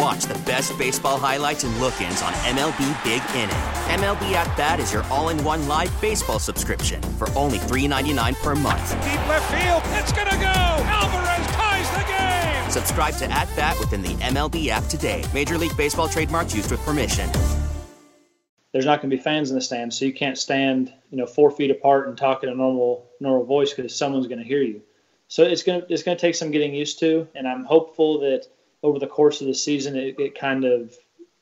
And watch the best baseball highlights and look ins on MLB Big Inning. MLB At Bat is your all in one live baseball subscription for only $3.99 per month. Deep left field, it's going to go. Alvarez ties the game. Subscribe to At Bat within the MLB app today. Major League Baseball trademarks used with permission there's not going to be fans in the stands, so you can't stand you know four feet apart and talk in a normal normal voice because someone's going to hear you. So it's going to it's going to take some getting used to, and I'm hopeful that over the course of the season it, it kind of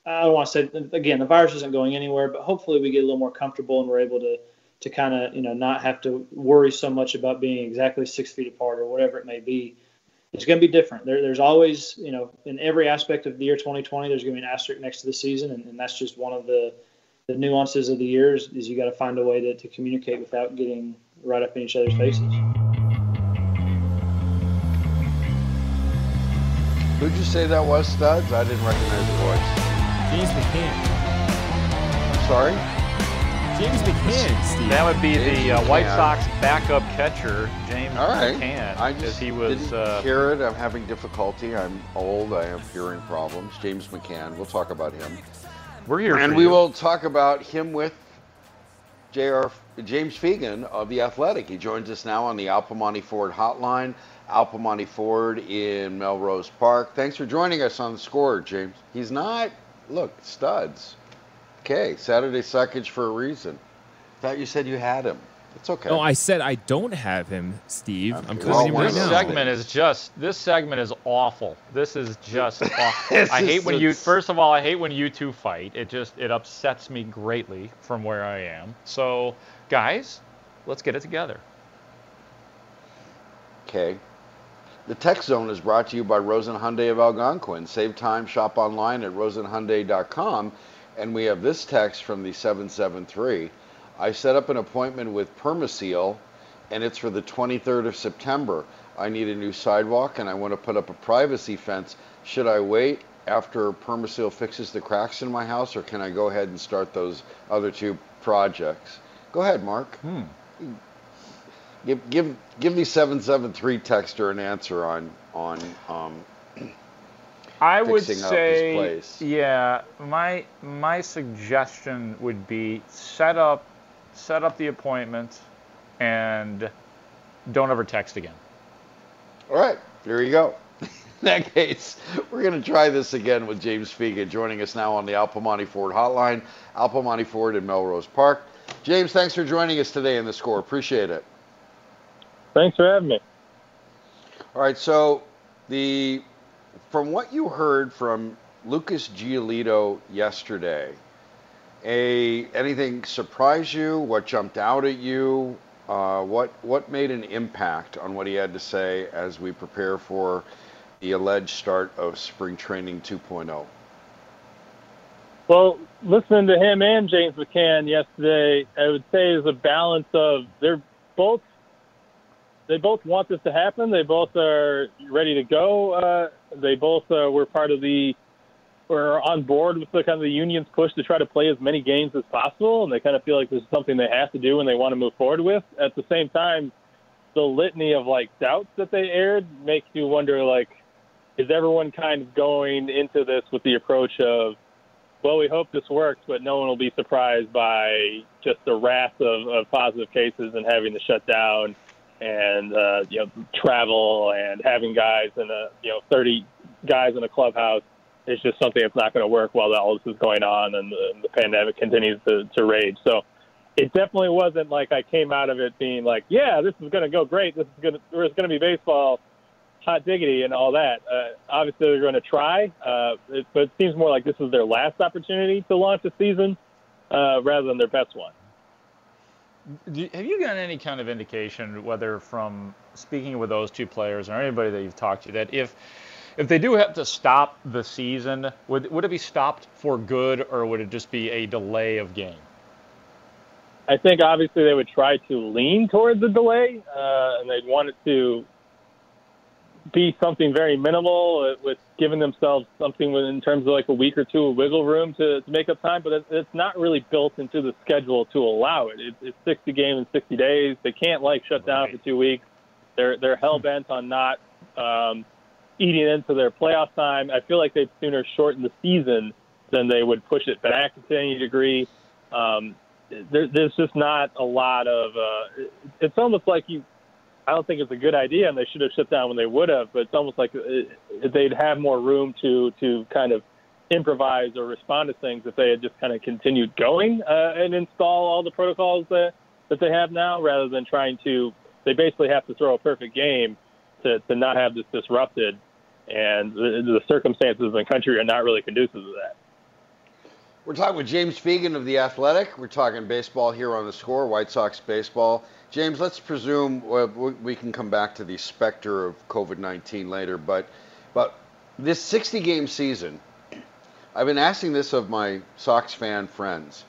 I don't want to say again the virus isn't going anywhere, but hopefully we get a little more comfortable and we're able to to kind of you know not have to worry so much about being exactly six feet apart or whatever it may be. It's going to be different. There, there's always, you know, in every aspect of the year 2020, there's going to be an asterisk next to the season, and, and that's just one of the the nuances of the years is you got to find a way to, to communicate without getting right up in each other's faces. Who'd you say that was, Studs? I didn't recognize the voice. James McCann. I'm sorry? James McCann, Steve. That would be James the uh, White Sox backup catcher, James All right. McCann, I as just he was. didn't Uh, hear it. I'm having difficulty. I'm old. I have hearing problems. James McCann. We'll talk about him. we're here. and for we you. will talk about him with Jr. James Fegan of the Athletic. He joins us now on the Al Piemonte Ford Hotline. Al Piemonte Ford in Melrose Park. Thanks for joining us on the score, James. He's not. Look, studs. Okay, Saturday suckage for a reason. Thought you said you had him. It's okay. No, I said I don't have him, Steve. I'm Okay. calling Well, him right This not? now. segment is just. This segment is awful. This is just awful. I hate when you. First of all, I hate when you two fight. It just it upsets me greatly from where I am. So, guys, let's get it together. Okay. The Tech Zone is brought to you by Rosen Hyundai of Algonquin. Save time, shop online at rosenhyundai.com. And we have this text from the 773. I set up an appointment with Permaseal, and it's for the 23rd of September. I need a new sidewalk, and I want to put up a privacy fence. Should I wait after Permaseal fixes the cracks in my house, or can I go ahead and start those other two projects? Go ahead, Mark. Hmm. Give give give the seven seven three texter an answer on on um, I would fixing up his say, place. yeah, my my suggestion would be set up set up the appointment and don't ever text again. All right, there you go. In that case, we're going to try this again with James Fegan joining us now on the Al Piemonte Ford hotline. Al Piemonte Ford in Melrose Park. James, thanks for joining us today in the score. Appreciate it. Thanks for having me. All right, so the from what you heard from Lucas Giolito yesterday, a anything surprise you? What jumped out at you? Uh, what what made an impact on what he had to say as we prepare for the alleged start of spring training oh? 2.0? Well, listening to him and James McCann yesterday, I would say is a balance of they're both they both want this to happen. They both are ready to go. Uh, they both uh, were part of the were on board with the kind of the union's push to try to play as many games as possible, and they kind of feel like this is something they have to do and they want to move forward with. At the same time, the litany of like doubts that they aired makes you wonder like, is everyone kind of going into this with the approach of well, we hope this works, but no one will be surprised by just the wrath of, of positive cases and having to shut down and uh, you know travel and having guys in a you know 30 guys in a clubhouse is just something that's not going to work while all this is going on and the, the pandemic continues to, to rage. So it definitely wasn't like I came out of it being like, yeah, this is going to go great. This is going to there's going to be baseball. hot diggity and all that. Uh, obviously, they're going to try, uh, it, but it seems more like this is their last opportunity to launch a season uh, rather than their best one. Have you gotten any kind of indication, whether from speaking with those two players or anybody that you've talked to, that if if they do have to stop the season, would would it be stopped for good, or would it just be a delay of game? I think obviously they would try to lean towards a delay, uh, and they'd want it to be something very minimal with giving themselves something in terms of like a week or two of wiggle room to, to make up time, but it's not really built into the schedule to allow it. it it's 60 games in 60 days. They can't like shut down right. for two weeks. They're they're hell bent on not um, eating into their playoff time. I feel like they'd sooner shorten the season than they would push it back to any degree. Um, there, there's just not a lot of. Uh, it's almost like you. I don't think it's a good idea, and they should have shut down when they would have. But it's almost like uh, they'd have more room to to kind of improvise or respond to things if they had just kind of continued going uh, and install all the protocols that that they have now, rather than trying to. They basically have to throw a perfect game to to not have this disrupted, and the, the circumstances in the country are not really conducive to that. We're talking with James Fegan of The Athletic. We're talking baseball here on the score, White Sox baseball. James, let's presume we can come back to the specter of COVID 19 later, but, but this 60 game season, I've been asking this of my Sox fan friends.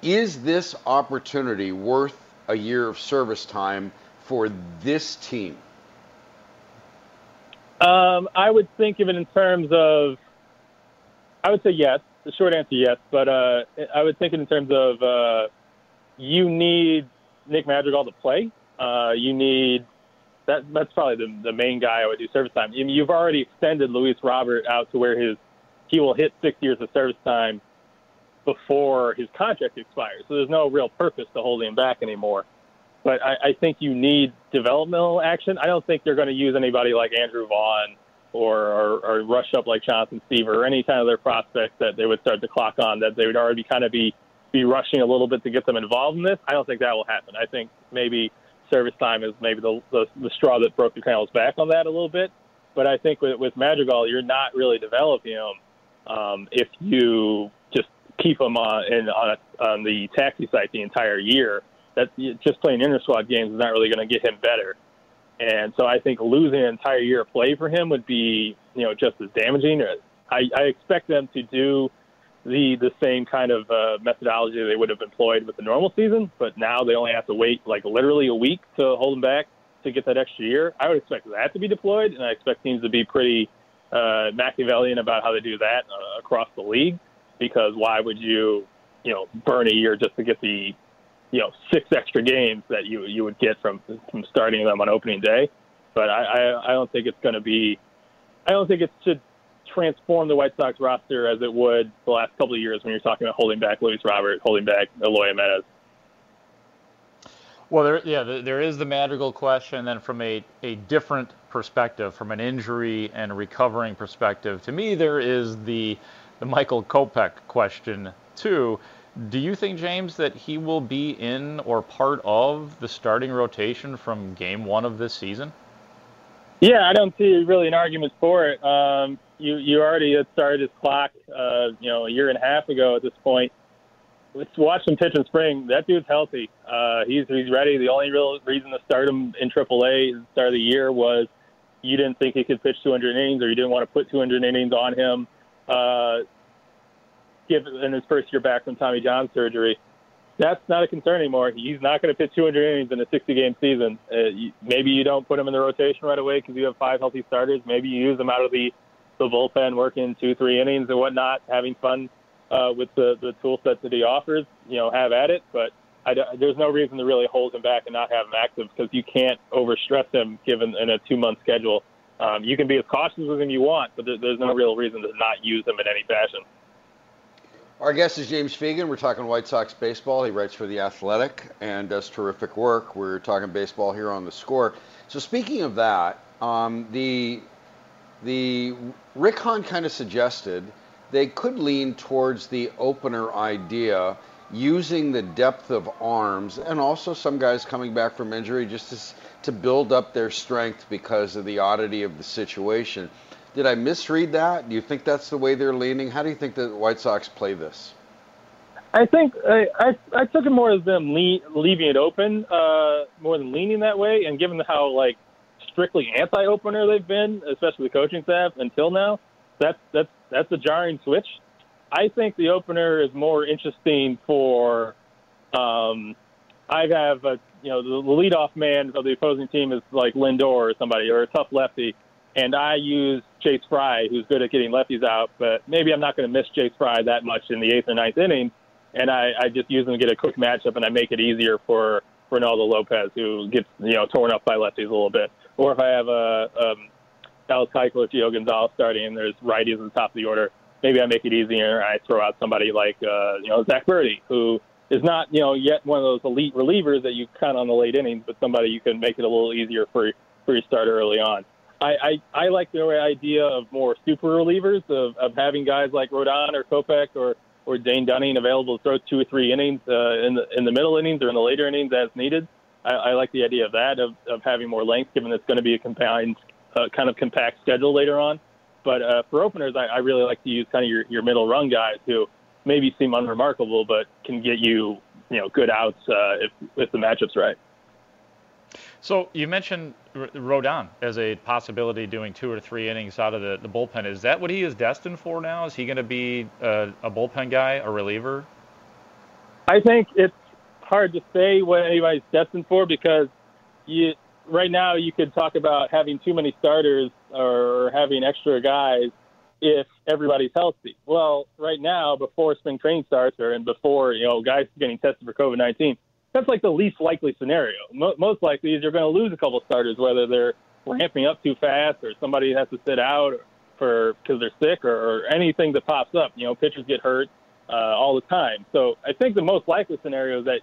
Is this opportunity worth a year of service time for this team? Um, I would think of it in terms of, I would say yes the short answer, yes. But uh, I would think in terms of uh, you need Nick Madrigal to play. Uh, you need that. That's probably the, the main guy I would do service time. You've already extended Luis Robert out to where his he will hit six years of service time before his contract expires. So there's no real purpose to holding him back anymore. But I, I think you need developmental action. I don't think they're going to use anybody like Andrew Vaughn or, or, or rush up like Jonathan Stiever or any kind of their prospects that they would start to clock on that they would already kind of be be rushing a little bit to get them involved in this. I don't think that will happen. I think maybe service time is maybe the, the, the straw that broke the camel's back on that a little bit. But I think with, with Madrigal, you're not really developing him um, if you just keep him on in, on, a, on the taxi site the entire year. That just playing inter squad games is not really going to get him better. And so I think losing an entire year of play for him would be, you know, just as damaging. I, I expect them to do the the same kind of uh, methodology they would have employed with the normal season, but now they only have to wait like literally a week to hold him back to get that extra year. I would expect that to be deployed, and I expect teams to be pretty uh, Machiavellian about how they do that uh, across the league. Because why would you, you know, burn a year just to get the you know six extra games that you you would get from from starting them on opening day. But I I, I don't think it's going to be. I don't think it should transform the White Sox roster as it would the last couple of years when you're talking about holding back Luis Robert, holding back Eloy Jimenez. Well, there, yeah, there is the Madrigal question, then from a, a different perspective, from an injury and recovering perspective, to me there is the the Michael Kopech question too. Do you think, James, that he will be in or part of the starting rotation from game one of this season? Yeah, I don't see really an argument for it. Um, you you already had started his clock, uh, you know, a year and a half ago at this point. Let's watch him pitch in spring. That dude's healthy. Uh, he's he's ready. The only real reason to start him in AAA at the start of the year was you didn't think he could pitch 200 innings, or you didn't want to put 200 innings on him. Uh, give in his first year back from Tommy John surgery. That's not a concern anymore. He's not going to pitch 200 innings in a 60 game season. Uh, you, maybe you don't put him in the rotation right away because you have five healthy starters. Maybe you use him out of the, the bullpen, working two, three innings and whatnot, having fun uh, with the, the tool set that he offers. You know, have at it. But I, there's no reason to really hold him back and not have him active because you can't overstress him given in a two month schedule. Um, you can be as cautious with him you want, but there, there's no real reason to not use him in any fashion. Our guest is James Fegan. We're talking White Sox baseball. He writes for The Athletic and does terrific work. We're talking baseball here on the score. So, speaking of that, um, the, the Rick Hahn kind of suggested they could lean towards the opener idea using the depth of arms and also some guys coming back from injury just to, to build up their strength because of the oddity of the situation. Did I misread that? Do you think that's the way they're leaning? How do you think the White Sox play this? I think I, I, I took it more as them le- leaving it open uh, more than leaning that way. And given how like strictly anti-opener they've been, especially the coaching staff until now, that's that's that's a jarring switch. I think the opener is more interesting for. Um, I have a you know the, the leadoff man of the opposing team is like Lindor or somebody or a tough lefty, and I use Jace Fry, who's good at getting lefties out. But maybe I'm not going to miss Jace Fry that much in the eighth or ninth inning, and I, I just use him to get a quick matchup, and I make it easier for Reynaldo Lopez, who gets you know torn up by lefties a little bit. Or if I have a um, Dallas Keuchel or Gio Gonzalez starting, and there's righties at the top of the order, maybe I make it easier. I throw out somebody like uh, you know Zach Burdi, who is not you know yet one of those elite relievers that you count on the late innings, but somebody you can make it a little easier for for your starter early on. I, I, I like the idea of more super relievers of, of having guys like Rodon or Kopech or or Dane Dunning available to throw two or three innings uh, in the in the middle innings or in the later innings as needed. I, I like the idea of that of, of having more length, given it's going to be a combined uh, kind of compact schedule later on. But uh, for openers, I, I really like to use kind of your, your middle run guys who maybe seem unremarkable, but can get you you know good outs uh, if if the matchup's right. So you mentioned Rodon as a possibility doing two or three innings out of the, the bullpen. Is that what he is destined for now? Is he going to be a, a bullpen guy, a reliever? I think it's hard to say what anybody's destined for because you right now you could talk about having too many starters or having extra guys if everybody's healthy. Well, right now, before spring training starts or and before you know guys getting tested for COVID nineteen, that's like the least likely scenario. Mo- most likely is you're going to lose a couple starters, whether they're ramping up too fast or somebody has to sit out for because they're sick or, or anything that pops up. You know, pitchers get hurt uh, all the time. So I think the most likely scenario is that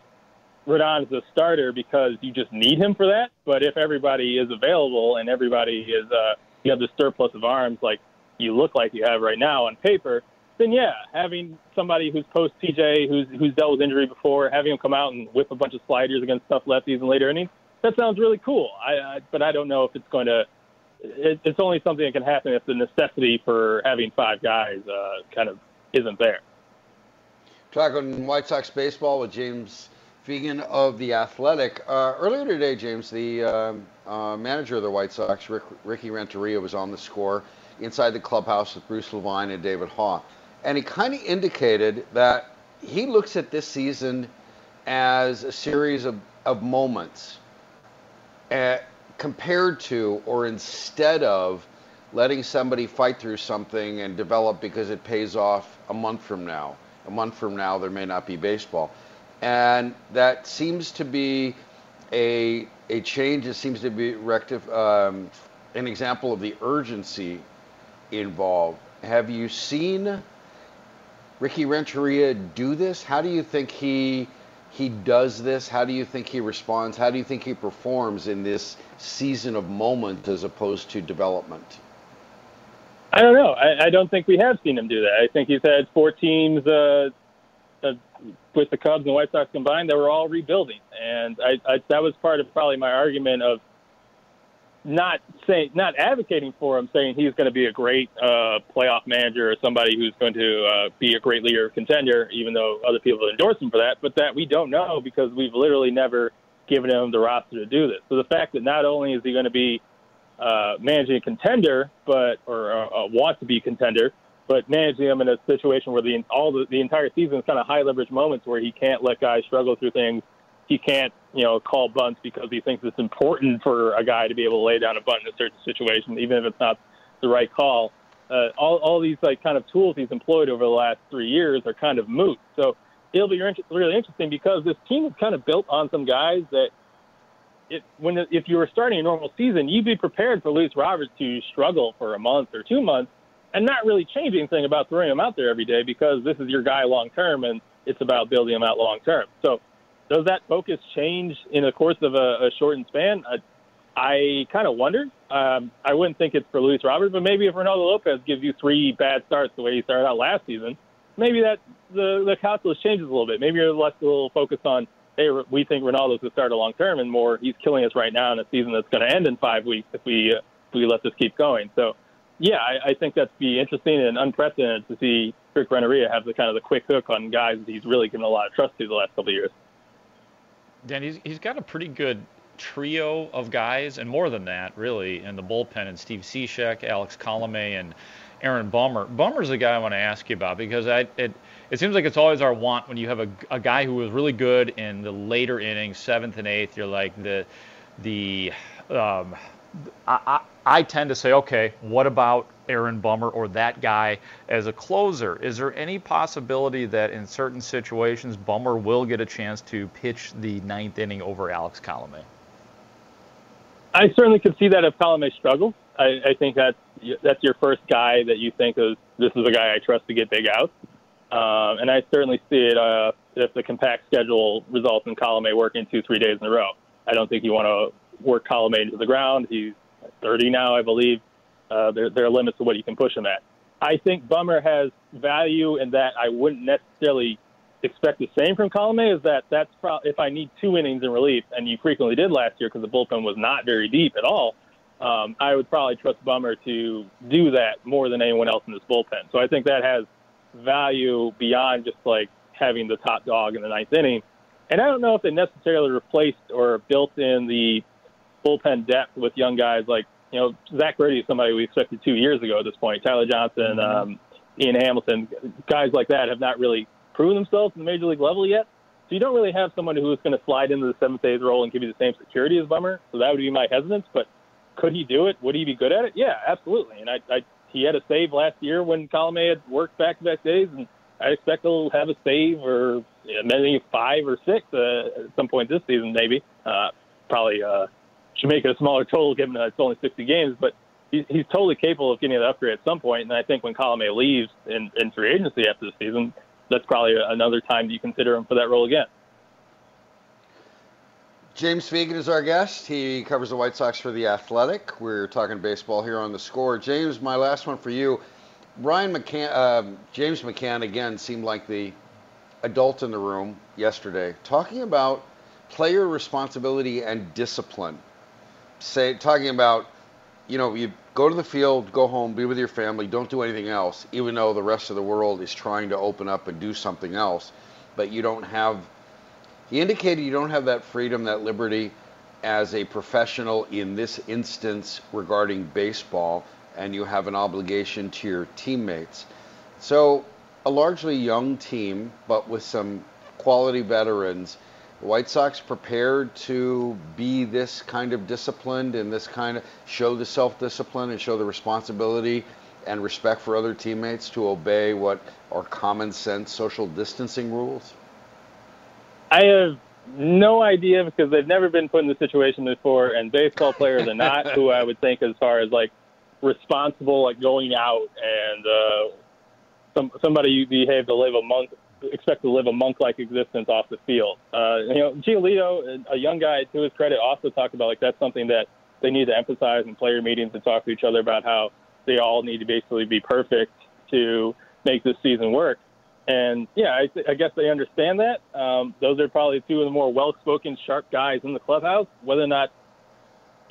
Rodon is a starter because you just need him for that. But if everybody is available and everybody is, uh, you have the surplus of arms like you look like you have right now on paper, then yeah, having somebody who's post TJ, who's who's dealt with injury before, having him come out and whip a bunch of sliders against tough lefties in later innings, that sounds really cool. I, I but I don't know if it's going to. It, it's only something that can happen if the necessity for having five guys uh, kind of isn't there. Talking White Sox baseball with James Fegan of the Athletic. Uh, earlier today, James, the um, uh, manager of the White Sox, Rick, Ricky Renteria, was on the score inside the clubhouse with Bruce Levine and David Haugh and he kind of indicated that he looks at this season as a series of, of moments uh, compared to or instead of letting somebody fight through something and develop because it pays off a month from now. A month from now, there may not be baseball. And that seems to be a, a change. It seems to be rectif- um, an example of the urgency involved. Have you seen Ricky Renteria do this? How do you think he he does this? How do you think he responds? How do you think he performs in this season of moment as opposed to development? I don't know. I, I don't think we have seen him do that. I think he's had four teams uh, uh, with the Cubs and White Sox combined that were all rebuilding, and I, I, that was part of probably my argument of not saying not advocating for him, saying he's going to be a great uh, playoff manager or somebody who's going to uh, be a great leader contender, even though other people endorse him for that. But that we don't know because we've literally never given him the roster to do this. So the fact that not only is he going to be uh, managing a contender, but or uh, uh, want to be contender, but managing them in a situation where the all the, the entire season is kind of high leverage moments where he can't let guys struggle through things he can't, you know, call bunts because he thinks it's important for a guy to be able to lay down a bunt in a certain situation, even if it's not the right call. Uh, all, all these like kind of tools he's employed over the last three years are kind of moot. So it'll be really interesting because this team is kind of built on some guys that it, when if you were starting a normal season, you'd be prepared for Luis Roberts to struggle for a month or two months and not really change anything about throwing him out there every day because this is your guy long term and it's about building him out long term. So does that focus change in the course of a, a shortened span? I, I kind of wonder. Um, I wouldn't think it's for Luis Robert, but maybe if Reynaldo Lopez gives you three bad starts the way he started out last season, maybe that the the calculus changes a little bit. Maybe you're less a little focused on hey, we think Ronaldo's going to start a long term, and more he's killing us right now in a season that's going to end in five weeks if we uh, if we let this keep going. So, yeah, I, I think that'd be interesting and unprecedented to see Rick Renteria have the kind of the quick hook on guys that he's really given a lot of trust to the last couple of years. Dan, he's, he's got a pretty good trio of guys, and more than that, really, in the bullpen. And Steve Cishek, Alex Colome, and Aaron Bummer. Bummer's the guy I want to ask you about because I, it it seems like it's always our want when you have a, a guy who was really good in the later innings, seventh and eighth. You're like the the um, I, I, I tend to say, okay, what about Aaron Bummer or that guy as a closer? Is there any possibility that in certain situations Bummer will get a chance to pitch the ninth inning over Alex Colome? I certainly could see that if Colome struggles. I, I think that's that's your first guy that you think is this is a guy I trust to get big outs. Um, and I certainly see it uh, if the compact schedule results in Colome working two, three days in a row. I don't think you want to work Colome into the ground. He's 30 now, I believe. Uh, there, there are limits to what you can push him at. I think Bummer has value in that I wouldn't necessarily expect the same from Colome. Is that that's pro- if I need two innings in relief, and you frequently did last year because the bullpen was not very deep at all. Um, I would probably trust Bummer to do that more than anyone else in this bullpen. So I think that has value beyond just like having the top dog in the ninth inning. And I don't know if they necessarily replaced or built in the bullpen depth with young guys like, you know, Zack Greinke is somebody we expected two years ago at this point. Tyler Johnson, mm-hmm. um, Ian Hamilton, guys like that have not really proven themselves in the major league level yet. So you don't really have someone who's going to slide into the seventh eighth role and give you the same security as Bummer. So that would be my hesitance. But could he do it? Would he be good at it? Yeah, absolutely. And I, I he had a save last year when Colome had worked back-to-back days, and I expect he'll have a save or maybe five or six uh, at some point this season, maybe. Uh, probably uh, should make it a smaller total given that it's only 60 games, but he's, he's totally capable of getting the upgrade at some point. And I think when Colome leaves in, in free agency after the season, that's probably another time you consider him for that role again. James Fegan is our guest. He covers the White Sox for The Athletic. We're talking baseball here on the score. James, my last one for you. Ryan McCann, uh, James McCann again seemed like the adult in the room yesterday, talking about player responsibility and discipline. Say, talking about, you know, you go to the field, go home, be with your family, don't do anything else, even though the rest of the world is trying to open up and do something else, but you don't have he indicated you don't have that freedom, that liberty as a professional in this instance regarding baseball, and you have an obligation to your teammates. So, a largely young team, but with some quality veterans. White Sox prepared to be this kind of disciplined and this kind of show the self discipline and show the responsibility and respect for other teammates to obey what are common sense social distancing rules? I have no idea because they've never been put in the situation before, and baseball players are not who I would think as far as like responsible, like going out and uh, some somebody you behave to live a monk, expect to live a monk-like existence off the field. Uh, you know, Giolito, a young guy, to his credit, also talked about like that's something that they need to emphasize in player meetings and talk to each other about how they all need to basically be perfect to make this season work. And yeah, I, th- I guess they understand that. Um, those are probably two of the more well-spoken, sharp guys in the clubhouse. Whether or not,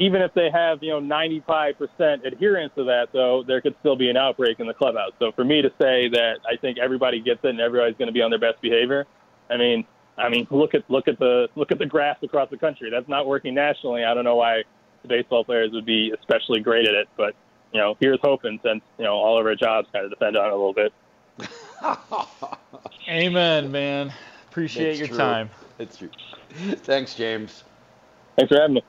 even if they have you know 95% adherence to that, though, there could still be an outbreak in the clubhouse. So for me to say that I think everybody gets it and everybody's going to be on their best behavior, I mean, I mean, look at look at the look at the graphs across the country. That's not working nationally. I don't know why the baseball players would be especially great at it, but you know, here's hoping since you know all of our jobs kind of depend on it a little bit. Amen, man. Appreciate your true. time. It's true. Thanks, James. Thanks for having me.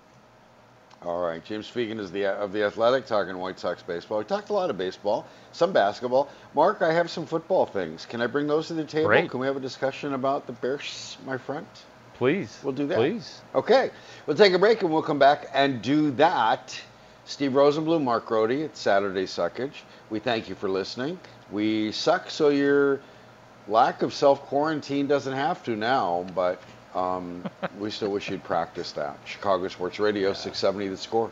All right, James Fegan is the of the Athletic talking White Sox baseball. We talked a lot of baseball, some basketball. Mark, I have some football things. Can I bring those to the table? Great. Can we have a discussion about the Bears, my friend? Please. We'll do that. Please. Okay, we'll take a break and we'll come back and do that. Steve Rosenbloom, Mark Grote, it's Saturday Suckage. We thank you for listening. We suck so your lack of self quarantine doesn't have to now, but um, we still wish you'd practice that. Chicago Sports Radio, 670 the score.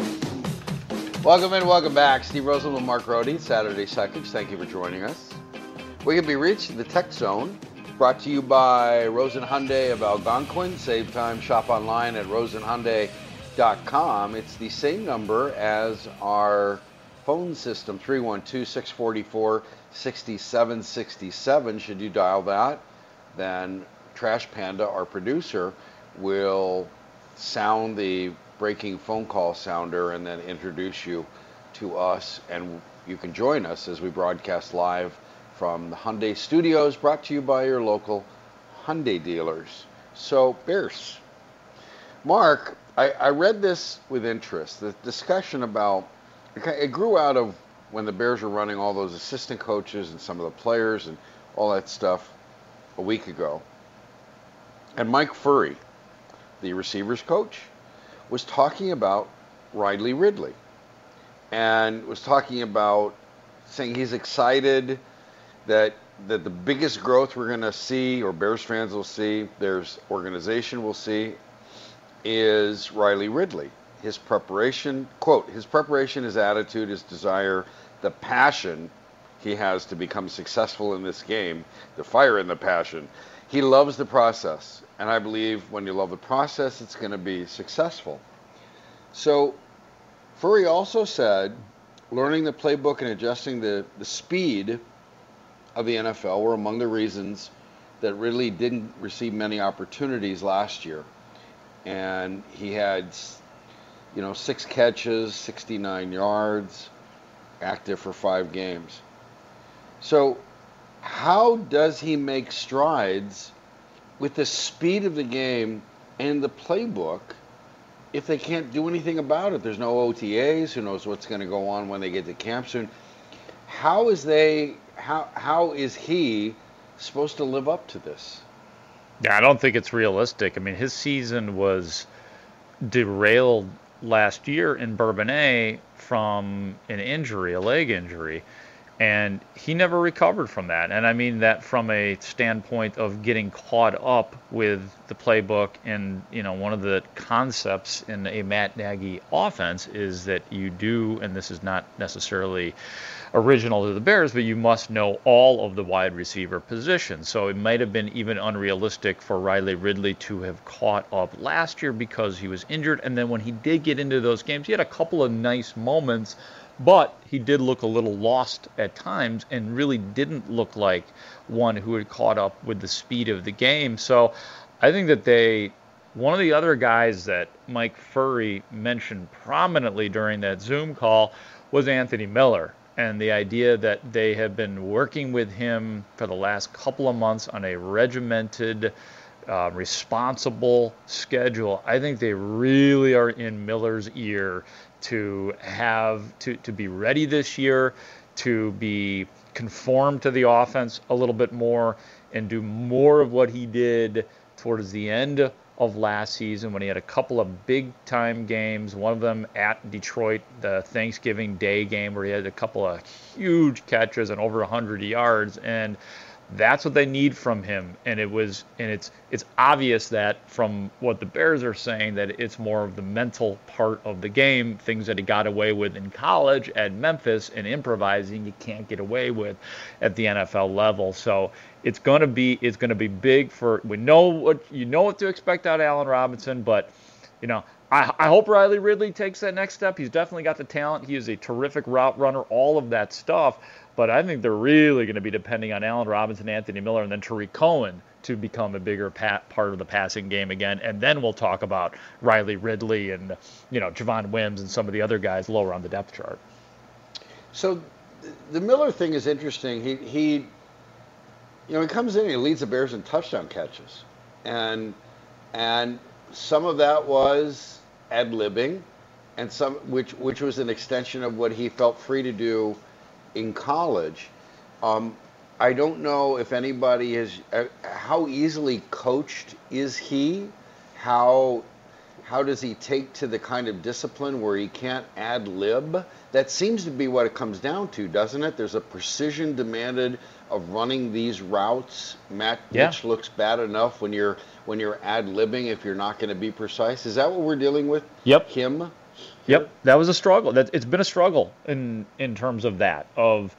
Welcome and welcome back. Steve Rosenbloom, Mark Grote, Saturday Suckage. Thank you for joining us. We can be reached in the Tech Zone, brought to you by Rosen Hyundai of Algonquin. Save time, shop online at rosenhyundai.com. It's the same number as our phone system, 312 644 6767. Should you dial that, then Trash Panda, our producer, will sound the breaking phone call sounder and then introduce you to us. And you can join us as we broadcast live from the Hyundai studios, brought to you by your local Hyundai dealers. So, Bears. Mark, I, I read this with interest. The discussion about it grew out of when the Bears were running all those assistant coaches and some of the players and all that stuff a week ago. And Mike Furrey, the receivers coach, was talking about Riley Ridley and was talking about saying he's excited that that the biggest growth we're going to see or Bears fans will see, there's organization will see is Riley Ridley. His preparation, quote, his preparation, his attitude, his desire, the passion he has to become successful in this game, the fire and the passion. He loves the process. And I believe when you love the process, it's going to be successful. So, Furrey also said learning the playbook and adjusting the, the speed of the NFL were among the reasons that Ridley didn't receive many opportunities last year. And he had, you know, six catches, 69 yards, active for five games. So, how does he make strides with the speed of the game and the playbook if they can't do anything about it? There's no OTAs. Who knows what's going to go on when they get to camp soon? How is they? How how is he supposed to live up to this? Yeah, I don't think it's realistic. I mean, his season was derailed last year in Bourbonnais from an injury, a leg injury and he never recovered from that. And I mean that from a standpoint of getting caught up with the playbook. And you know, one of the concepts in a Matt Nagy offense is that you do, and this is not necessarily original to the Bears, but you must know all of the wide receiver positions. So it might have been even unrealistic for Riley Ridley to have caught up last year because he was injured. And then when he did get into those games, he had a couple of nice moments but he did look a little lost at times and really didn't look like one who had caught up with the speed of the game. So I think that they, one of the other guys that Mike Furrey mentioned prominently during that Zoom call was Anthony Miller. And the idea that they have been working with him for the last couple of months on a regimented, uh, responsible schedule. I think they really are in Miller's ear to have to, to be ready this year, to be conform to the offense a little bit more and do more of what he did towards the end of last season when he had a couple of big time games, one of them at Detroit, the Thanksgiving Day game where he had a couple of huge catches and over 100 yards. And that's what they need from him, and it was, and it's it's obvious that from what the Bears are saying that it's more of the mental part of the game, things that he got away with in college at Memphis and improvising you can't get away with at the NFL level. So it's gonna be it's gonna be big for we know what you know what to expect out of Allen Robinson, but you know I, I, hope Riley Ridley takes that next step. He's definitely got the talent. He is a terrific route runner, all of that stuff. But I think they're really going to be depending on Allen Robinson, Anthony Miller, and then Tarik Cohen to become a bigger part of the passing game again. And then we'll talk about Riley Ridley and you know Javon Wims and some of the other guys lower on the depth chart. So the Miller thing is interesting. He he you know he comes in and he leads the Bears in touchdown catches, and and some of that was ad libbing, and some which which was an extension of what he felt free to do in college. Um, I don't know if anybody is uh, how easily coached is he? How how does he take to the kind of discipline where he can't ad lib? That seems to be what it comes down to, doesn't it? There's a precision demanded of running these routes. Matt yeah. Mitch looks bad enough when you're when you're ad libbing if you're not going to be precise. Is that what we're dealing with? Yep. Him. Yep, that was a struggle. That it's been a struggle in in terms of that of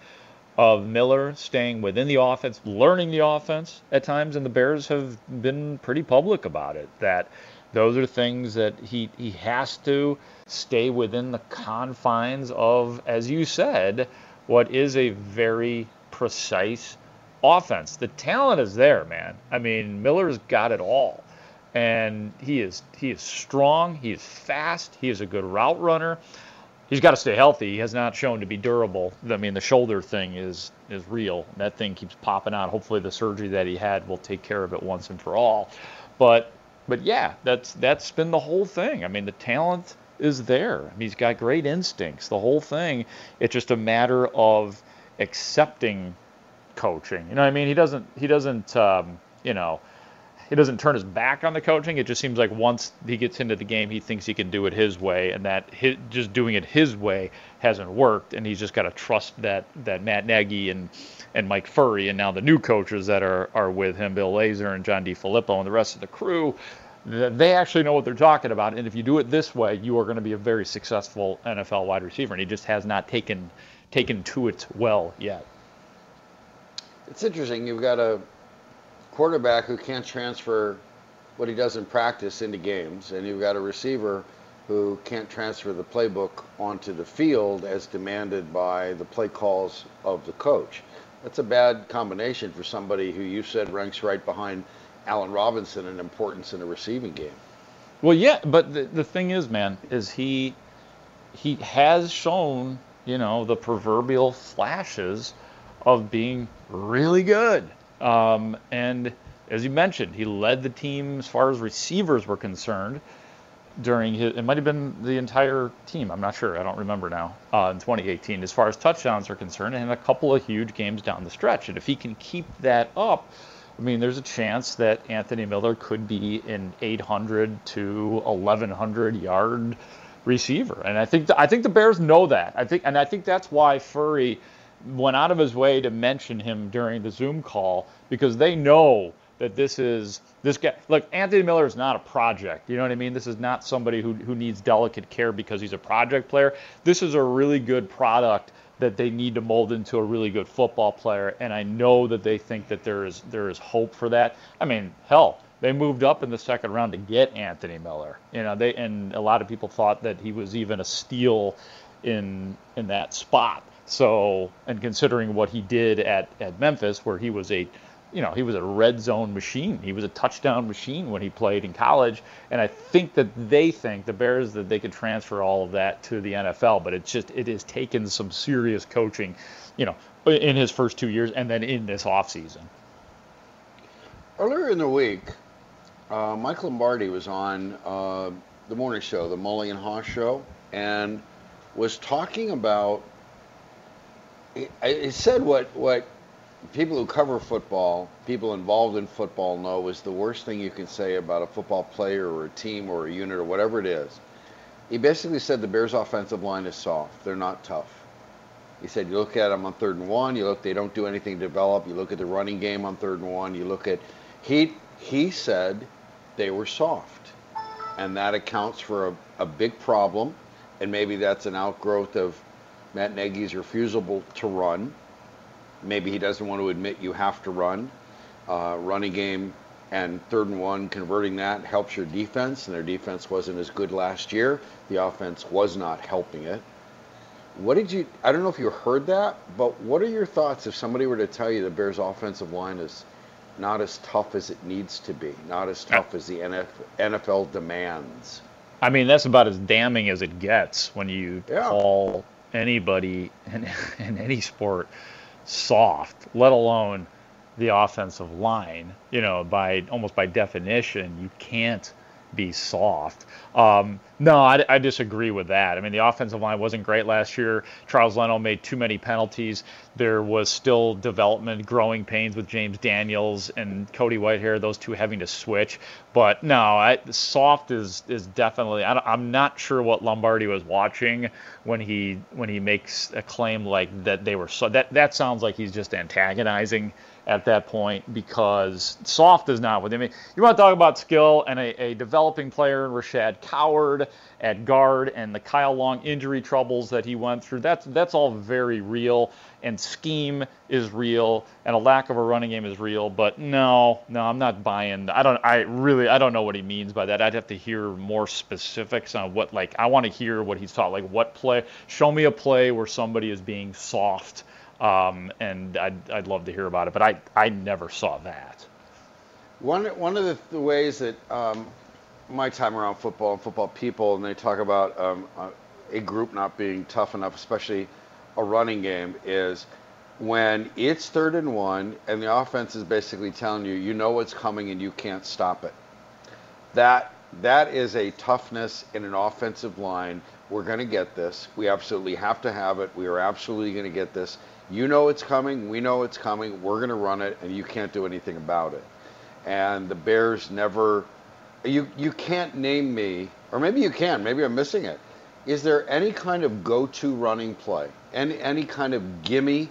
of Miller staying within the offense, learning the offense at times, and the Bears have been pretty public about it. That those are things that he he has to stay within the confines of, as you said, what is a very precise offense. The talent is there, man. I mean, Miller's got it all and he is he is strong. He is fast. He is a good route runner. He's got to stay healthy. He has not shown to be durable. I mean, the shoulder thing is is real. That thing keeps popping out. Hopefully, the surgery that he had will take care of it once and for all. But but yeah, that's that's been the whole thing. I mean, the talent is there. I mean, he's got great instincts. The whole thing. It's just a matter of accepting coaching. You know what I mean? He doesn't he doesn't um, you know he doesn't turn his back on the coaching. It just seems like once he gets into the game, he thinks he can do it his way, and that his, just doing it his way hasn't worked, and he's just got to trust that that Matt Nagy and and Mike Furrey, and now the new coaches that are are with him, Bill Lazor and John DeFilippo, and the rest of the crew, they actually know what they're talking about. And if you do it this way, you are going to be a very successful NFL wide receiver. And he just has not taken taken to it well yet. It's interesting. You've got a quarterback who can't transfer what he does in practice into games, and you've got a receiver who can't transfer the playbook onto the field as demanded by the play calls of the coach. That's a bad combination for somebody who you said ranks right behind Allen Robinson in importance in a receiving game. Well, yeah, but the, the thing is, man, is he he has shown, you know, the proverbial flashes of being really good. Um, and as you mentioned, he led the team as far as receivers were concerned during his, it might have been the entire team. I'm not sure. I don't remember now. Uh, in 2018, as far as touchdowns are concerned, and a couple of huge games down the stretch. And if he can keep that up, I mean, there's a chance that Anthony Miller could be an 800 to 1100 yard receiver. And I think the, I think the Bears know that. I think, and I think that's why Furrey went out of his way to mention him during the Zoom call because they know that this is this guy. Look, Anthony Miller is not a project. You know what I mean? This is not somebody who who needs delicate care because he's a project player. This is a really good product that they need to mold into a really good football player. And I know that they think that there is there is hope for that. I mean, hell, they moved up in the second round to get Anthony Miller. You know, they and a lot of people thought that he was even a steal in in that spot. So, and considering what he did at, at Memphis, where he was a, you know, he was a red zone machine. He was a touchdown machine when he played in college. And I think that they think the Bears that they could transfer all of that to the NFL. But it's just it has taken some serious coaching, you know, in his first two years and then in this offseason. Earlier in the week, uh, Mike Lombardi was on uh, the morning show, the Mully and Haugh show, and was talking about it said what what people who cover football, people involved in football know is the worst thing you can say about a football player or a team or a unit or whatever it is. He basically said the Bears' offensive line is soft. They're not tough. He said you look at them on third and one, you look they don't do anything to develop. You look at the running game on third and one. You look at he he said they were soft, and that accounts for a, a big problem. And maybe that's an outgrowth of Matt Nagy's refusal to run. Maybe he doesn't want to admit you have to run. Uh, running game and third and one, converting that helps your defense, and their defense wasn't as good last year. The offense was not helping it. What did you? I don't know if you heard that, but what are your thoughts if somebody were to tell you the Bears' offensive line is not as tough as it needs to be, not as tough as the NFL demands? I mean, that's about as damning as it gets when you yeah. call anybody in, in any sport soft, let alone the offensive line. You know, by almost by definition, you can't be soft. Um, no, I, I, disagree with that. I mean, the offensive line wasn't great last year. Charles Leno made too many penalties. There was still development, growing pains with James Daniels and Cody Whitehair, those two having to switch. But no, I, soft is is definitely. I, am not sure what Lombardi was watching when he when he makes a claim like that they were so. That that sounds like he's just antagonizing at that point because soft is not with him. I mean, you want to talk about skill and a, a, developing player Rashad Coward at guard and the Kyle Long injury troubles that he went through. That's that's all very real and scheme is real and a lack of a running game is real. But no, no, I'm not buying. I don't. I really I don't know what he means by that. I'd have to hear more specifics on what like I want to hear what he's taught. Like what play? Show me a play where somebody is being soft um, and I'd, I'd love to hear about it, but I, I never saw that. One, one of the, the ways that um, my time around football and football people, and they talk about um, a group not being tough enough, especially a running game, is when it's third and one and the offense is basically telling you, you know what's coming and you can't stop it. That that is a toughness in an offensive line. We're going to get this. We absolutely have to have it. We are absolutely going to get this. You know it's coming. We know it's coming. We're going to run it, and you can't do anything about it. And the Bears never. You you can't name me, or maybe you can. Maybe I'm missing it. Is there any kind of go-to running play, any any kind of gimme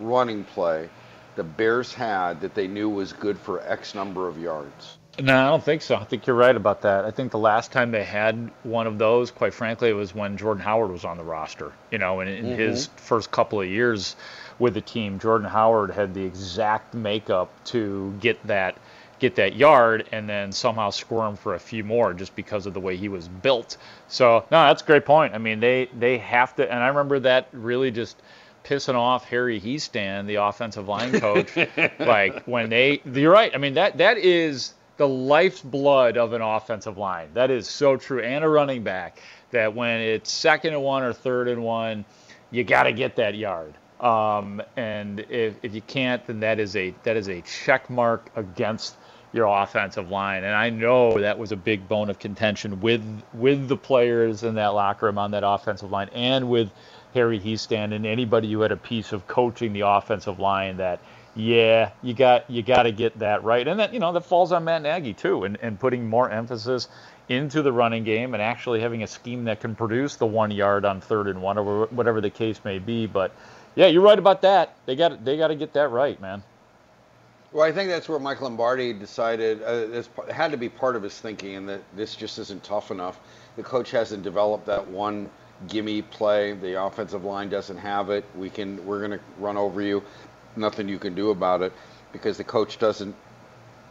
running play the Bears had that they knew was good for X number of yards? No, I don't think so. I think you're right about that. I think the last time they had one of those, quite frankly, was when Jordan Howard was on the roster. You know, and in mm-hmm. his first couple of years with the team, Jordan Howard had the exact makeup to get that get that yard and then somehow squirm for a few more just because of the way he was built. So no, that's a great point. I mean, they they have to, and I remember that really just pissing off Harry Hiestand, the offensive line coach, like when they. You're right. I mean that that is the life's blood of an offensive line. That is so true. And a running back that when it's second and one or third and one, you got to get that yard. Um, and if, if you can't, then that is a that is a check mark against your offensive line. And I know that was a big bone of contention with with the players in that locker room on that offensive line, and with Harry Hiestand and anybody who had a piece of coaching the offensive line that yeah, you got you got to get that right, and that you know that falls on Matt Nagy too, and, and putting more emphasis into the running game and actually having a scheme that can produce the one yard on third and one or whatever the case may be. But yeah, you're right about that. They got they got to get that right, man. Well, I think that's where Mike Lombardi decided uh, this had to be part of his thinking, and that this just isn't tough enough. The coach hasn't developed that one gimme play. The offensive line doesn't have it. We can we're going to run over you nothing you can do about it because the coach doesn't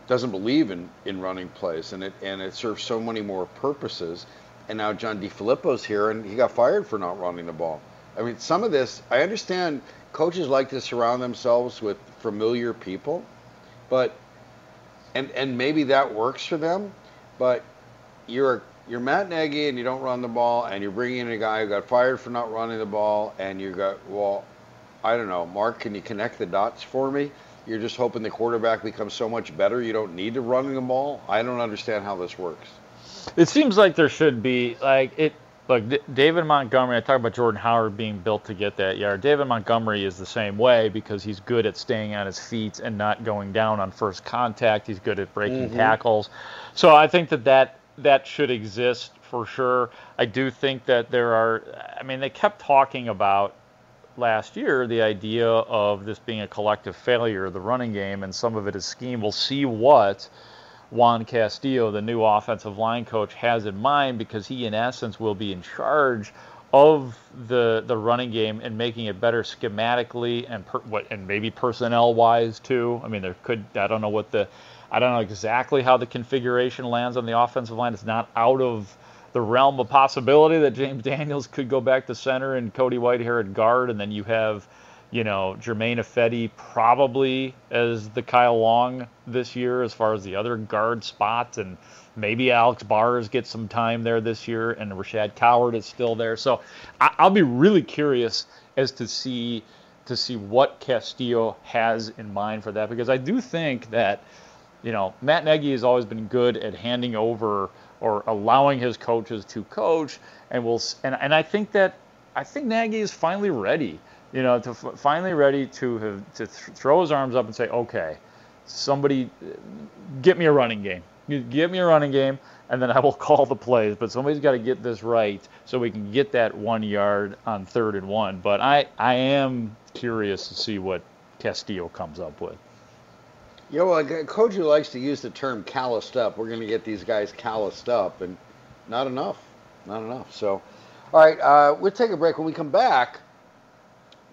doesn't believe in, in running plays and it and it serves so many more purposes and now John DeFilippo's here, and he got fired for not running the ball. I mean, some of this, I understand coaches like to surround themselves with familiar people, but and and maybe that works for them, but you're you're Matt Nagy and you don't run the ball, and you're bringing in a guy who got fired for not running the ball, and you got well, I don't know, Mark, can you connect the dots for me? You're just hoping the quarterback becomes so much better you don't need to run the ball. I don't understand how this works. It seems like there should be like it. Look, D- David Montgomery. I talk about Jordan Howard being built to get that yard. David Montgomery is the same way because he's good at staying on his feet and not going down on first contact. He's good at breaking Mm-hmm. tackles. So I think that that that should exist for sure. I do think that there are. I mean, they kept talking about last year the idea of this being a collective failure, of the running game, and some of it is scheme. We'll see what Juan Castillo, the new offensive line coach, has in mind because he, in essence, will be in charge of the the running game and making it better schematically and per, what and maybe personnel wise too. I mean, there could I don't know what the I don't know exactly how the configuration lands on the offensive line. It's not out of the realm of possibility that James Daniels could go back to center and Cody Whitehair at guard, and then you have, you know, Jermaine Ifedi probably as the Kyle Long this year as far as the other guard spots, and maybe Alex Bars gets some time there this year, and Rashad Coward is still there. So I'll be really curious as to see to see what Castillo has in mind for that because I do think that you know, Matt Nagy has always been good at handing over or allowing his coaches to coach, and will and and I think that I think Nagy is finally ready, you know, to f- finally ready to have to th- throw his arms up and say, okay, somebody, get me a running game, You give me a running game, and then I will call the plays. But somebody's got to get this right so we can get that one yard on third and one. But I I am curious to see what Castillo comes up with. A coach who likes to use the term calloused up, we're going to get these guys calloused up, and not enough. Not enough. So, all right, uh, we'll take a break. When we come back,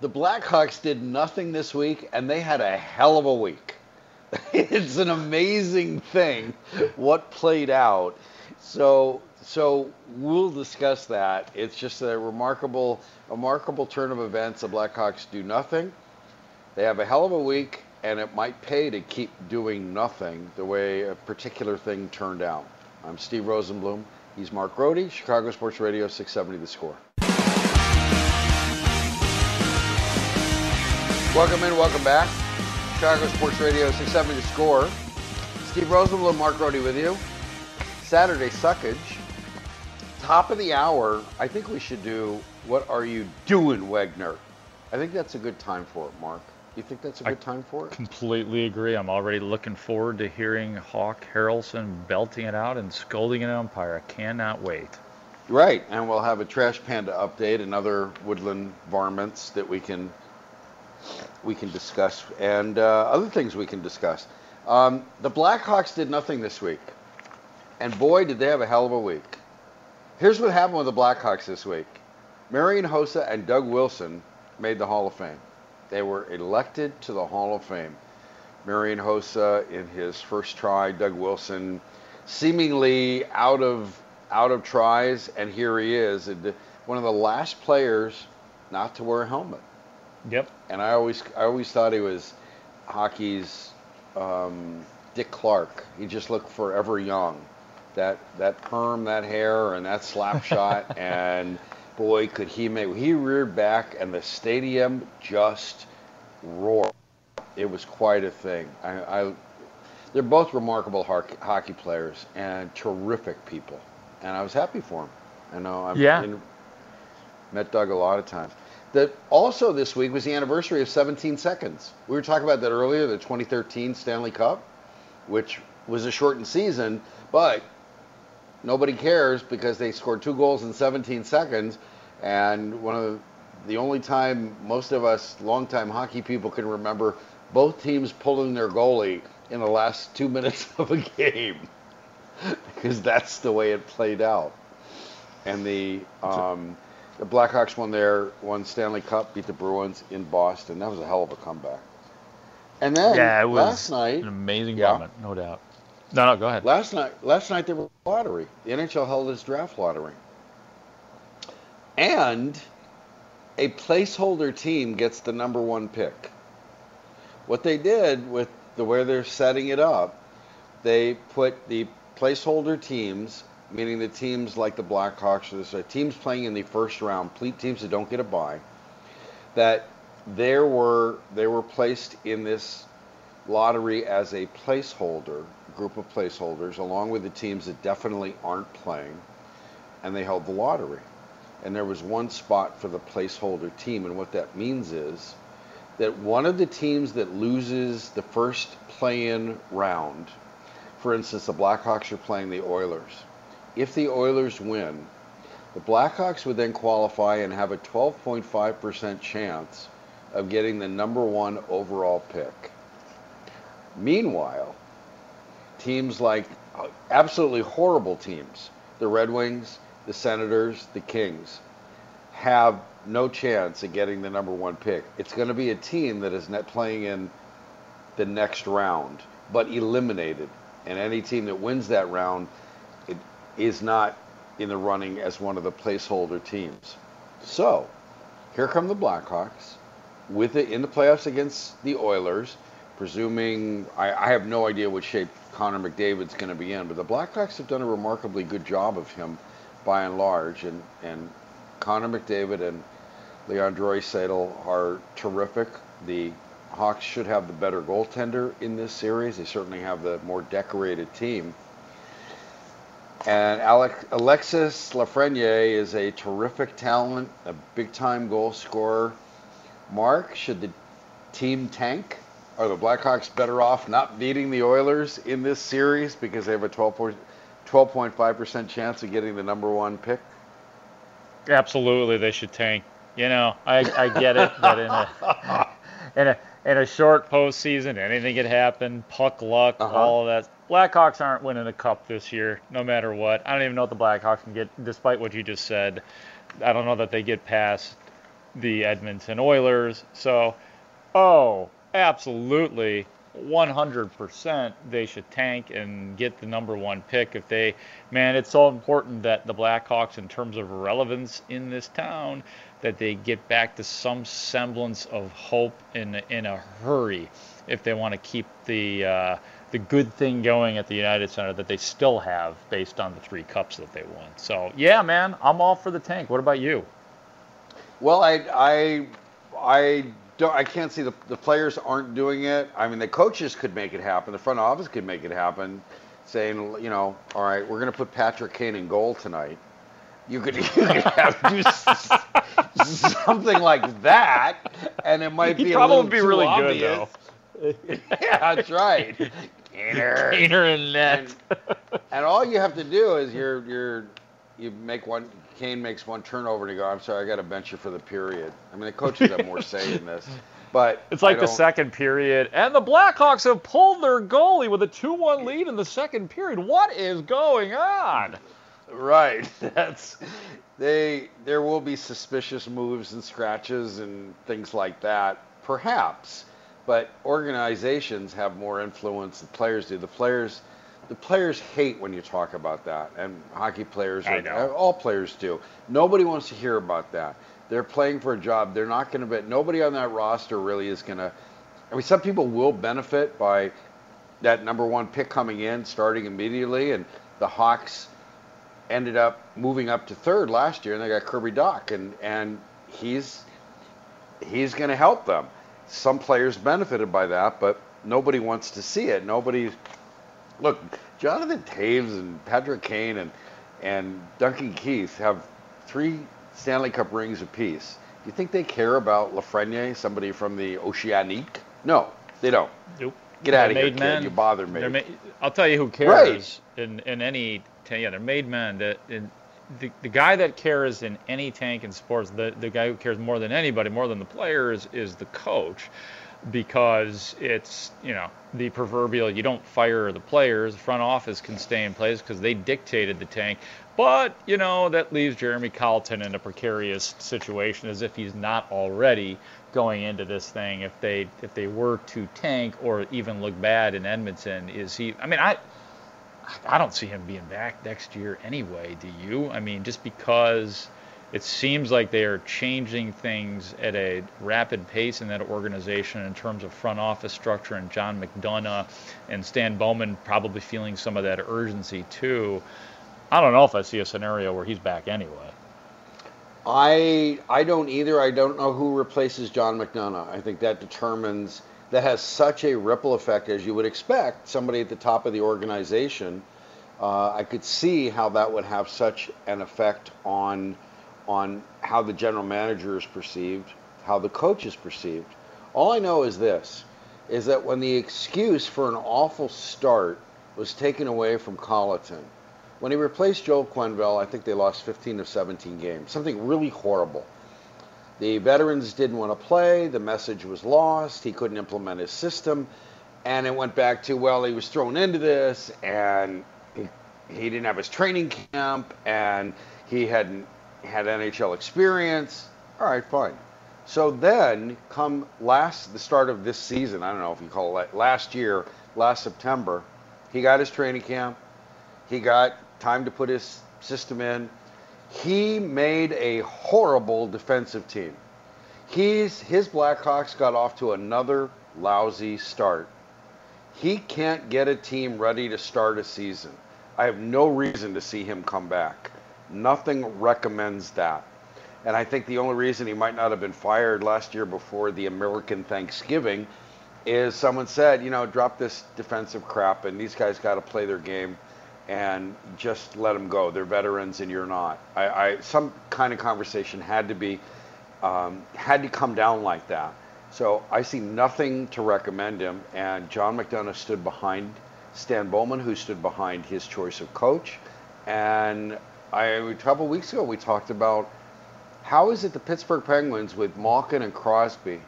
the Blackhawks did nothing this week, and they had a hell of a week. it's an amazing thing what played out. So, so we'll discuss that. It's just a remarkable, remarkable turn of events. The Blackhawks do nothing. They have a hell of a week, and it might pay to keep doing nothing the way a particular thing turned out. I'm Steve Rosenbloom. He's Mark Grote, Chicago Sports Radio 670 The Score. Welcome in, welcome back. Chicago Sports Radio 670 The Score. Steve Rosenbloom, Mark Grote with you. Saturday Suckage. Top of the hour, I think we should do What Are You Doing, Wegner? I think that's a good time for it, Mark. You think that's a good time for it? Completely agree. I'm already looking forward to hearing Hawk Harrelson belting it out and scolding an umpire. I cannot wait. Right, and we'll have a Trash Panda update and other woodland varmints that we can we can discuss, and uh, other things we can discuss. Um, the Blackhawks did nothing this week, and boy, did they have a hell of a week. Here's what happened with the Blackhawks this week: Marian Hossa and Doug Wilson made the Hall of Fame. They were elected to the Hall of Fame. Marian Hossa in his first try, Doug Wilson seemingly out of out of tries, and here he is, one of the last players not to wear a helmet. Yep. And I always I always thought he was hockey's um, Dick Clark. He just looked forever young. That that perm, that hair, and that slap shot, and boy, could he make! He reared back, and the stadium just roared. It was quite a thing. I, I they're both remarkable hockey, players and terrific people, and I was happy for them. I know I've Yeah. met Doug a lot of times. That also this week was the anniversary of 17 seconds. We were talking about that earlier, the 2013 Stanley Cup, which was a shortened season, but nobody cares because they scored two goals in 17 seconds, and one of the, the only time most of us longtime hockey people can remember both teams pulling their goalie in the last two minutes of a game, because that's the way it played out. And the um, the Blackhawks won their one Stanley Cup, beat the Bruins in Boston. That was a hell of a comeback. And then yeah, it was last night, an amazing Yeah. moment, no doubt. No, no, go ahead. last night, last night there was a lottery. The NHL held its draft lottery, and a placeholder team gets the number one pick. What they did with the way they're setting it up, they put the placeholder teams, meaning the teams like the Blackhawks or the teams playing in the first round, teams that don't get a bye, that there were they were placed in this lottery as a placeholder, group of placeholders, along with the teams that definitely aren't playing, and they held the lottery. And there was one spot for the placeholder team, and what that means is that one of the teams that loses the first play-in round, for instance, the Blackhawks are playing the Oilers. If the Oilers win, the Blackhawks would then qualify and have a 12.5% chance of getting the number one overall pick. Meanwhile, teams like uh, absolutely horrible teams, the Red Wings, the Senators, the Kings, have no chance of getting the number one pick. It's going to be a team that is playing in the next round, but eliminated. And any team that wins that round it is not in the running as one of the placeholder teams. So, here come the Blackhawks with it in the playoffs against the Oilers, presuming I, I have no idea what shape Connor McDavid's going to be in, but the Blackhawks have done a remarkably good job of him by and large, and and Connor McDavid and Leon Draisaitl are terrific. The Hawks should have the better goaltender in this series. They certainly have the more decorated team. And Alex, Alexis Lafreniere is a terrific talent, a big-time goal scorer. Mark, should the team tank? Are the Blackhawks better off not beating the Oilers in this series because they have a 12.5% chance of getting the number one pick? Absolutely, they should tank. You know, I, I get it but in a in a in a short postseason, anything could happen. Puck luck, uh-huh. all of that. Blackhawks aren't winning a cup this year, no matter what. I don't even know if the Blackhawks can get, despite what you just said. I don't know that they get past the Edmonton Oilers. So, oh, absolutely, 100% they should tank and get the number one pick if they man it's so important that the blackhawks in terms of relevance in this town that they get back to some semblance of hope in in a hurry if they want to keep the uh, the good thing going at the United Center that they still have based on the three cups that they won. So yeah, man, I'm all for the tank. What about you? Well, I I I don't I can't see the the players aren't doing it. I mean, the coaches could make it happen. The front office could make it happen, saying, you know, all right, we're going to put Patrick Kane in goal tonight. You could, you could have do something like that, and it might be He'd a probably be really obvious. good though. yeah, that's right. Kaner. Kaner and net. And, and all you have to do is you're you're you make one Kane makes one turnover and you go, I'm sorry, I got to bench you for the period. I mean, the coaches have more say in this. But it's like the second period, and the Blackhawks have pulled their goalie with a 2-1 lead in the second period. What is going on? Right. That's they. There will be suspicious moves and scratches and things like that, perhaps. But organizations have more influence than players do. The players the players hate when you talk about that, and hockey players, are, uh, all players do. Nobody wants to hear about that. They're playing for a job. They're not going to bet. Nobody on that roster really is going to. I mean, some people will benefit by that number one pick coming in, starting immediately, and the Hawks ended up moving up to third last year, and they got Kirby Dach, and and he's he's going to help them. Some players benefited by that, but nobody wants to see it. Nobody look, Jonathan Toews and Patrick Kane and and Duncan Keith have three Stanley Cup rings apiece. Do you think they care about Lafreniere, somebody from the Océanic? No, they don't. Nope. Get out of here, kid. Men. You bother me. Ma- I'll tell you who cares right. in, in any yeah, they're made men. That in, the, the guy that cares in any tank in sports, the, the guy who cares more than anybody, more than the players, is the coach because it's you know the proverbial you don't fire the players. The front office can stay in place because they dictated the tank. But you know that leaves jeremy colliton in a precarious situation as if he's not already going into this thing. If they if they were to tank or even look bad in edmonton is he i mean i i don't see him being back next year anyway do you? I mean just because it seems like they are changing things at a rapid pace in that organization in terms of front office structure and John McDonough and Stan Bowman probably feeling some of that urgency too. I don't know if I see a scenario where he's back anyway. I I don't either. I don't know who replaces John McDonough. I think that determines that has such a ripple effect as you would expect. Somebody at the top of the organization, uh, I could see how that would have such an effect on on how the general manager is perceived, how the coach is perceived. All I know is this: is that when the excuse for an awful start was taken away from Colliton when he replaced Joel Quenneville, I think they lost 15 of 17 games. Something really horrible. The veterans didn't want to play. The message was lost. He couldn't implement his system. And it went back to, well, he was thrown into this and he, he didn't have his training camp and he hadn't had NHL experience. All right, fine. So then, come last the start of this season, I don't know if you call it last year, last September, he got his training camp. He got time to put his system in. He made a horrible defensive team. He's his Blackhawks got off to another lousy start. He can't get a team ready to start a season. I have no reason to see him come back. Nothing recommends that. And I think the only reason he might not have been fired last year before the American Thanksgiving is someone said, you know, drop this defensive crap and these guys got to play their game and just let them go. They're veterans and you're not. I, I some kind of conversation had to be um, had to come down like that. So I see nothing to recommend him. And John McDonough stood behind Stan Bowman, who stood behind his choice of coach. And I, a couple weeks ago, we talked about how is it the Pittsburgh Penguins with Malkin and Crosby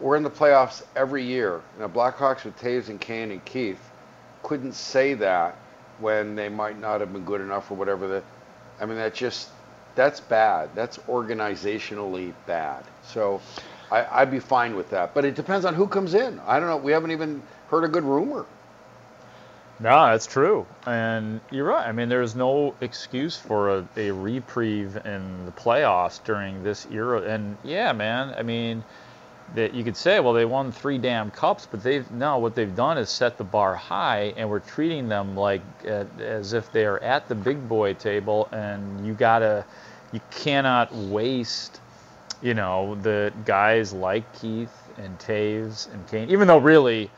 we're in the playoffs every year. The Blackhawks with Toews and Kane and Keith couldn't say that when they might not have been good enough or whatever. That I mean, that just that's bad. That's organizationally bad. So I, I'd be fine with that. But it depends on who comes in. I don't know. We haven't even heard a good rumor. No, that's true. And you're right. I mean, there's no excuse for a, a reprieve in the playoffs during this era. And yeah, man, I mean, that you could say, well, they won three damn cups, but they've no. What they've done is set the bar high, and we're treating them like uh, as if they are at the big boy table, and you gotta, you cannot waste, you know, the guys like Keith and Toews and Kane, even though really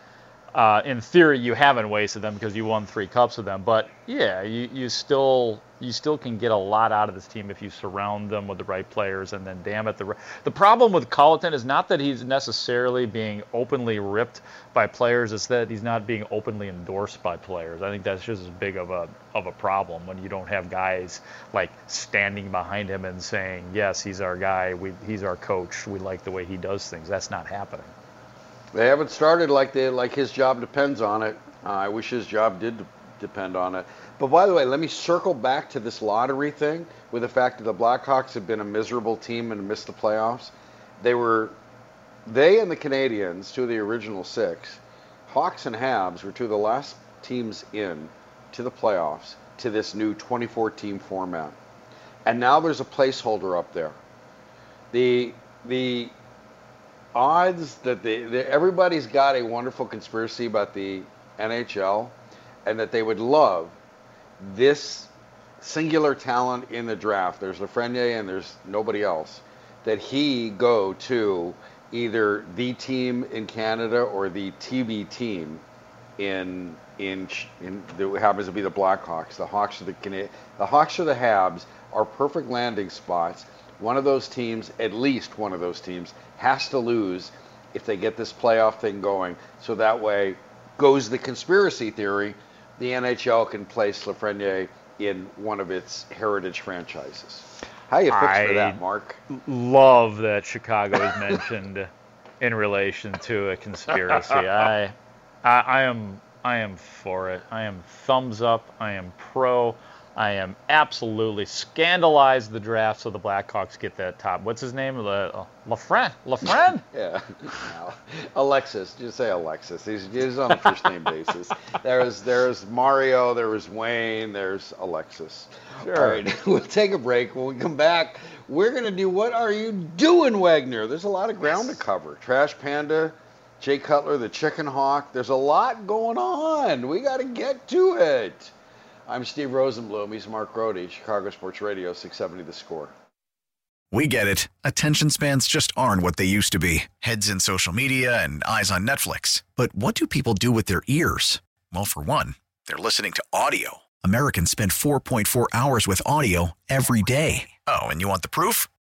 uh, in theory, you haven't wasted them because you won three cups with them. But yeah, you, you still you still can get a lot out of this team if you surround them with the right players. And then, damn it, the the problem with Colliton is not that he's necessarily being openly ripped by players; it's that he's not being openly endorsed by players. I think that's just as big of a of a problem when you don't have guys like standing behind him and saying, "Yes, he's our guy. We, he's our coach. We like the way he does things." That's not happening. They haven't started like they like his job depends on it. Uh, I wish his job did depend on it. But by the way, let me circle back to this lottery thing with the fact that the Blackhawks have been a miserable team and missed the playoffs. They were, they and the Canadiens, two of the original six, Hawks and Habs were two of the last teams in to the playoffs to this new 24 team format. And now there's a placeholder up there. The the odds that the, the, everybody's got a wonderful conspiracy about the NHL and that they would love this singular talent in the draft. There's Lafreniere and there's nobody else. That he go to either the team in Canada or the TV team in in in that happens to be the Blackhawks. The Hawks or the the Hawks or the Habs are perfect landing spots. One of those teams, at least one of those teams, has to lose if they get this playoff thing going. So that way goes the conspiracy theory. The NHL can place Lafreniere in one of its heritage franchises. How you fix I for that, Mark? Love that Chicago is mentioned in relation to a conspiracy. I, I, I am, I am for it. I am thumbs up. I am pro. I am absolutely scandalized the draft so the Blackhawks get that top. What's his name? Le, uh, Lafren. Lafren? yeah. No. Alexis. Just say Alexis. He's, he's on a first name basis. There's there's Mario. There was Wayne. There's Alexis. Sure. All right. We'll take a break. When we come back, we're gonna do what are you doing, Wagner? There's a lot of ground to cover. Trash Panda. Jay Cutler, the Chicken Hawk. There's a lot going on. We got to get to it. I'm Steve Rosenbloom. He's Mark Grote, Chicago Sports Radio, 670 The Score. We get it. Attention spans just aren't what they used to be heads in social media and eyes on Netflix. But what do people do with their ears? Well, for one, they're listening to audio. Americans spend 4.4 hours with audio every day. Oh, and you want the proof?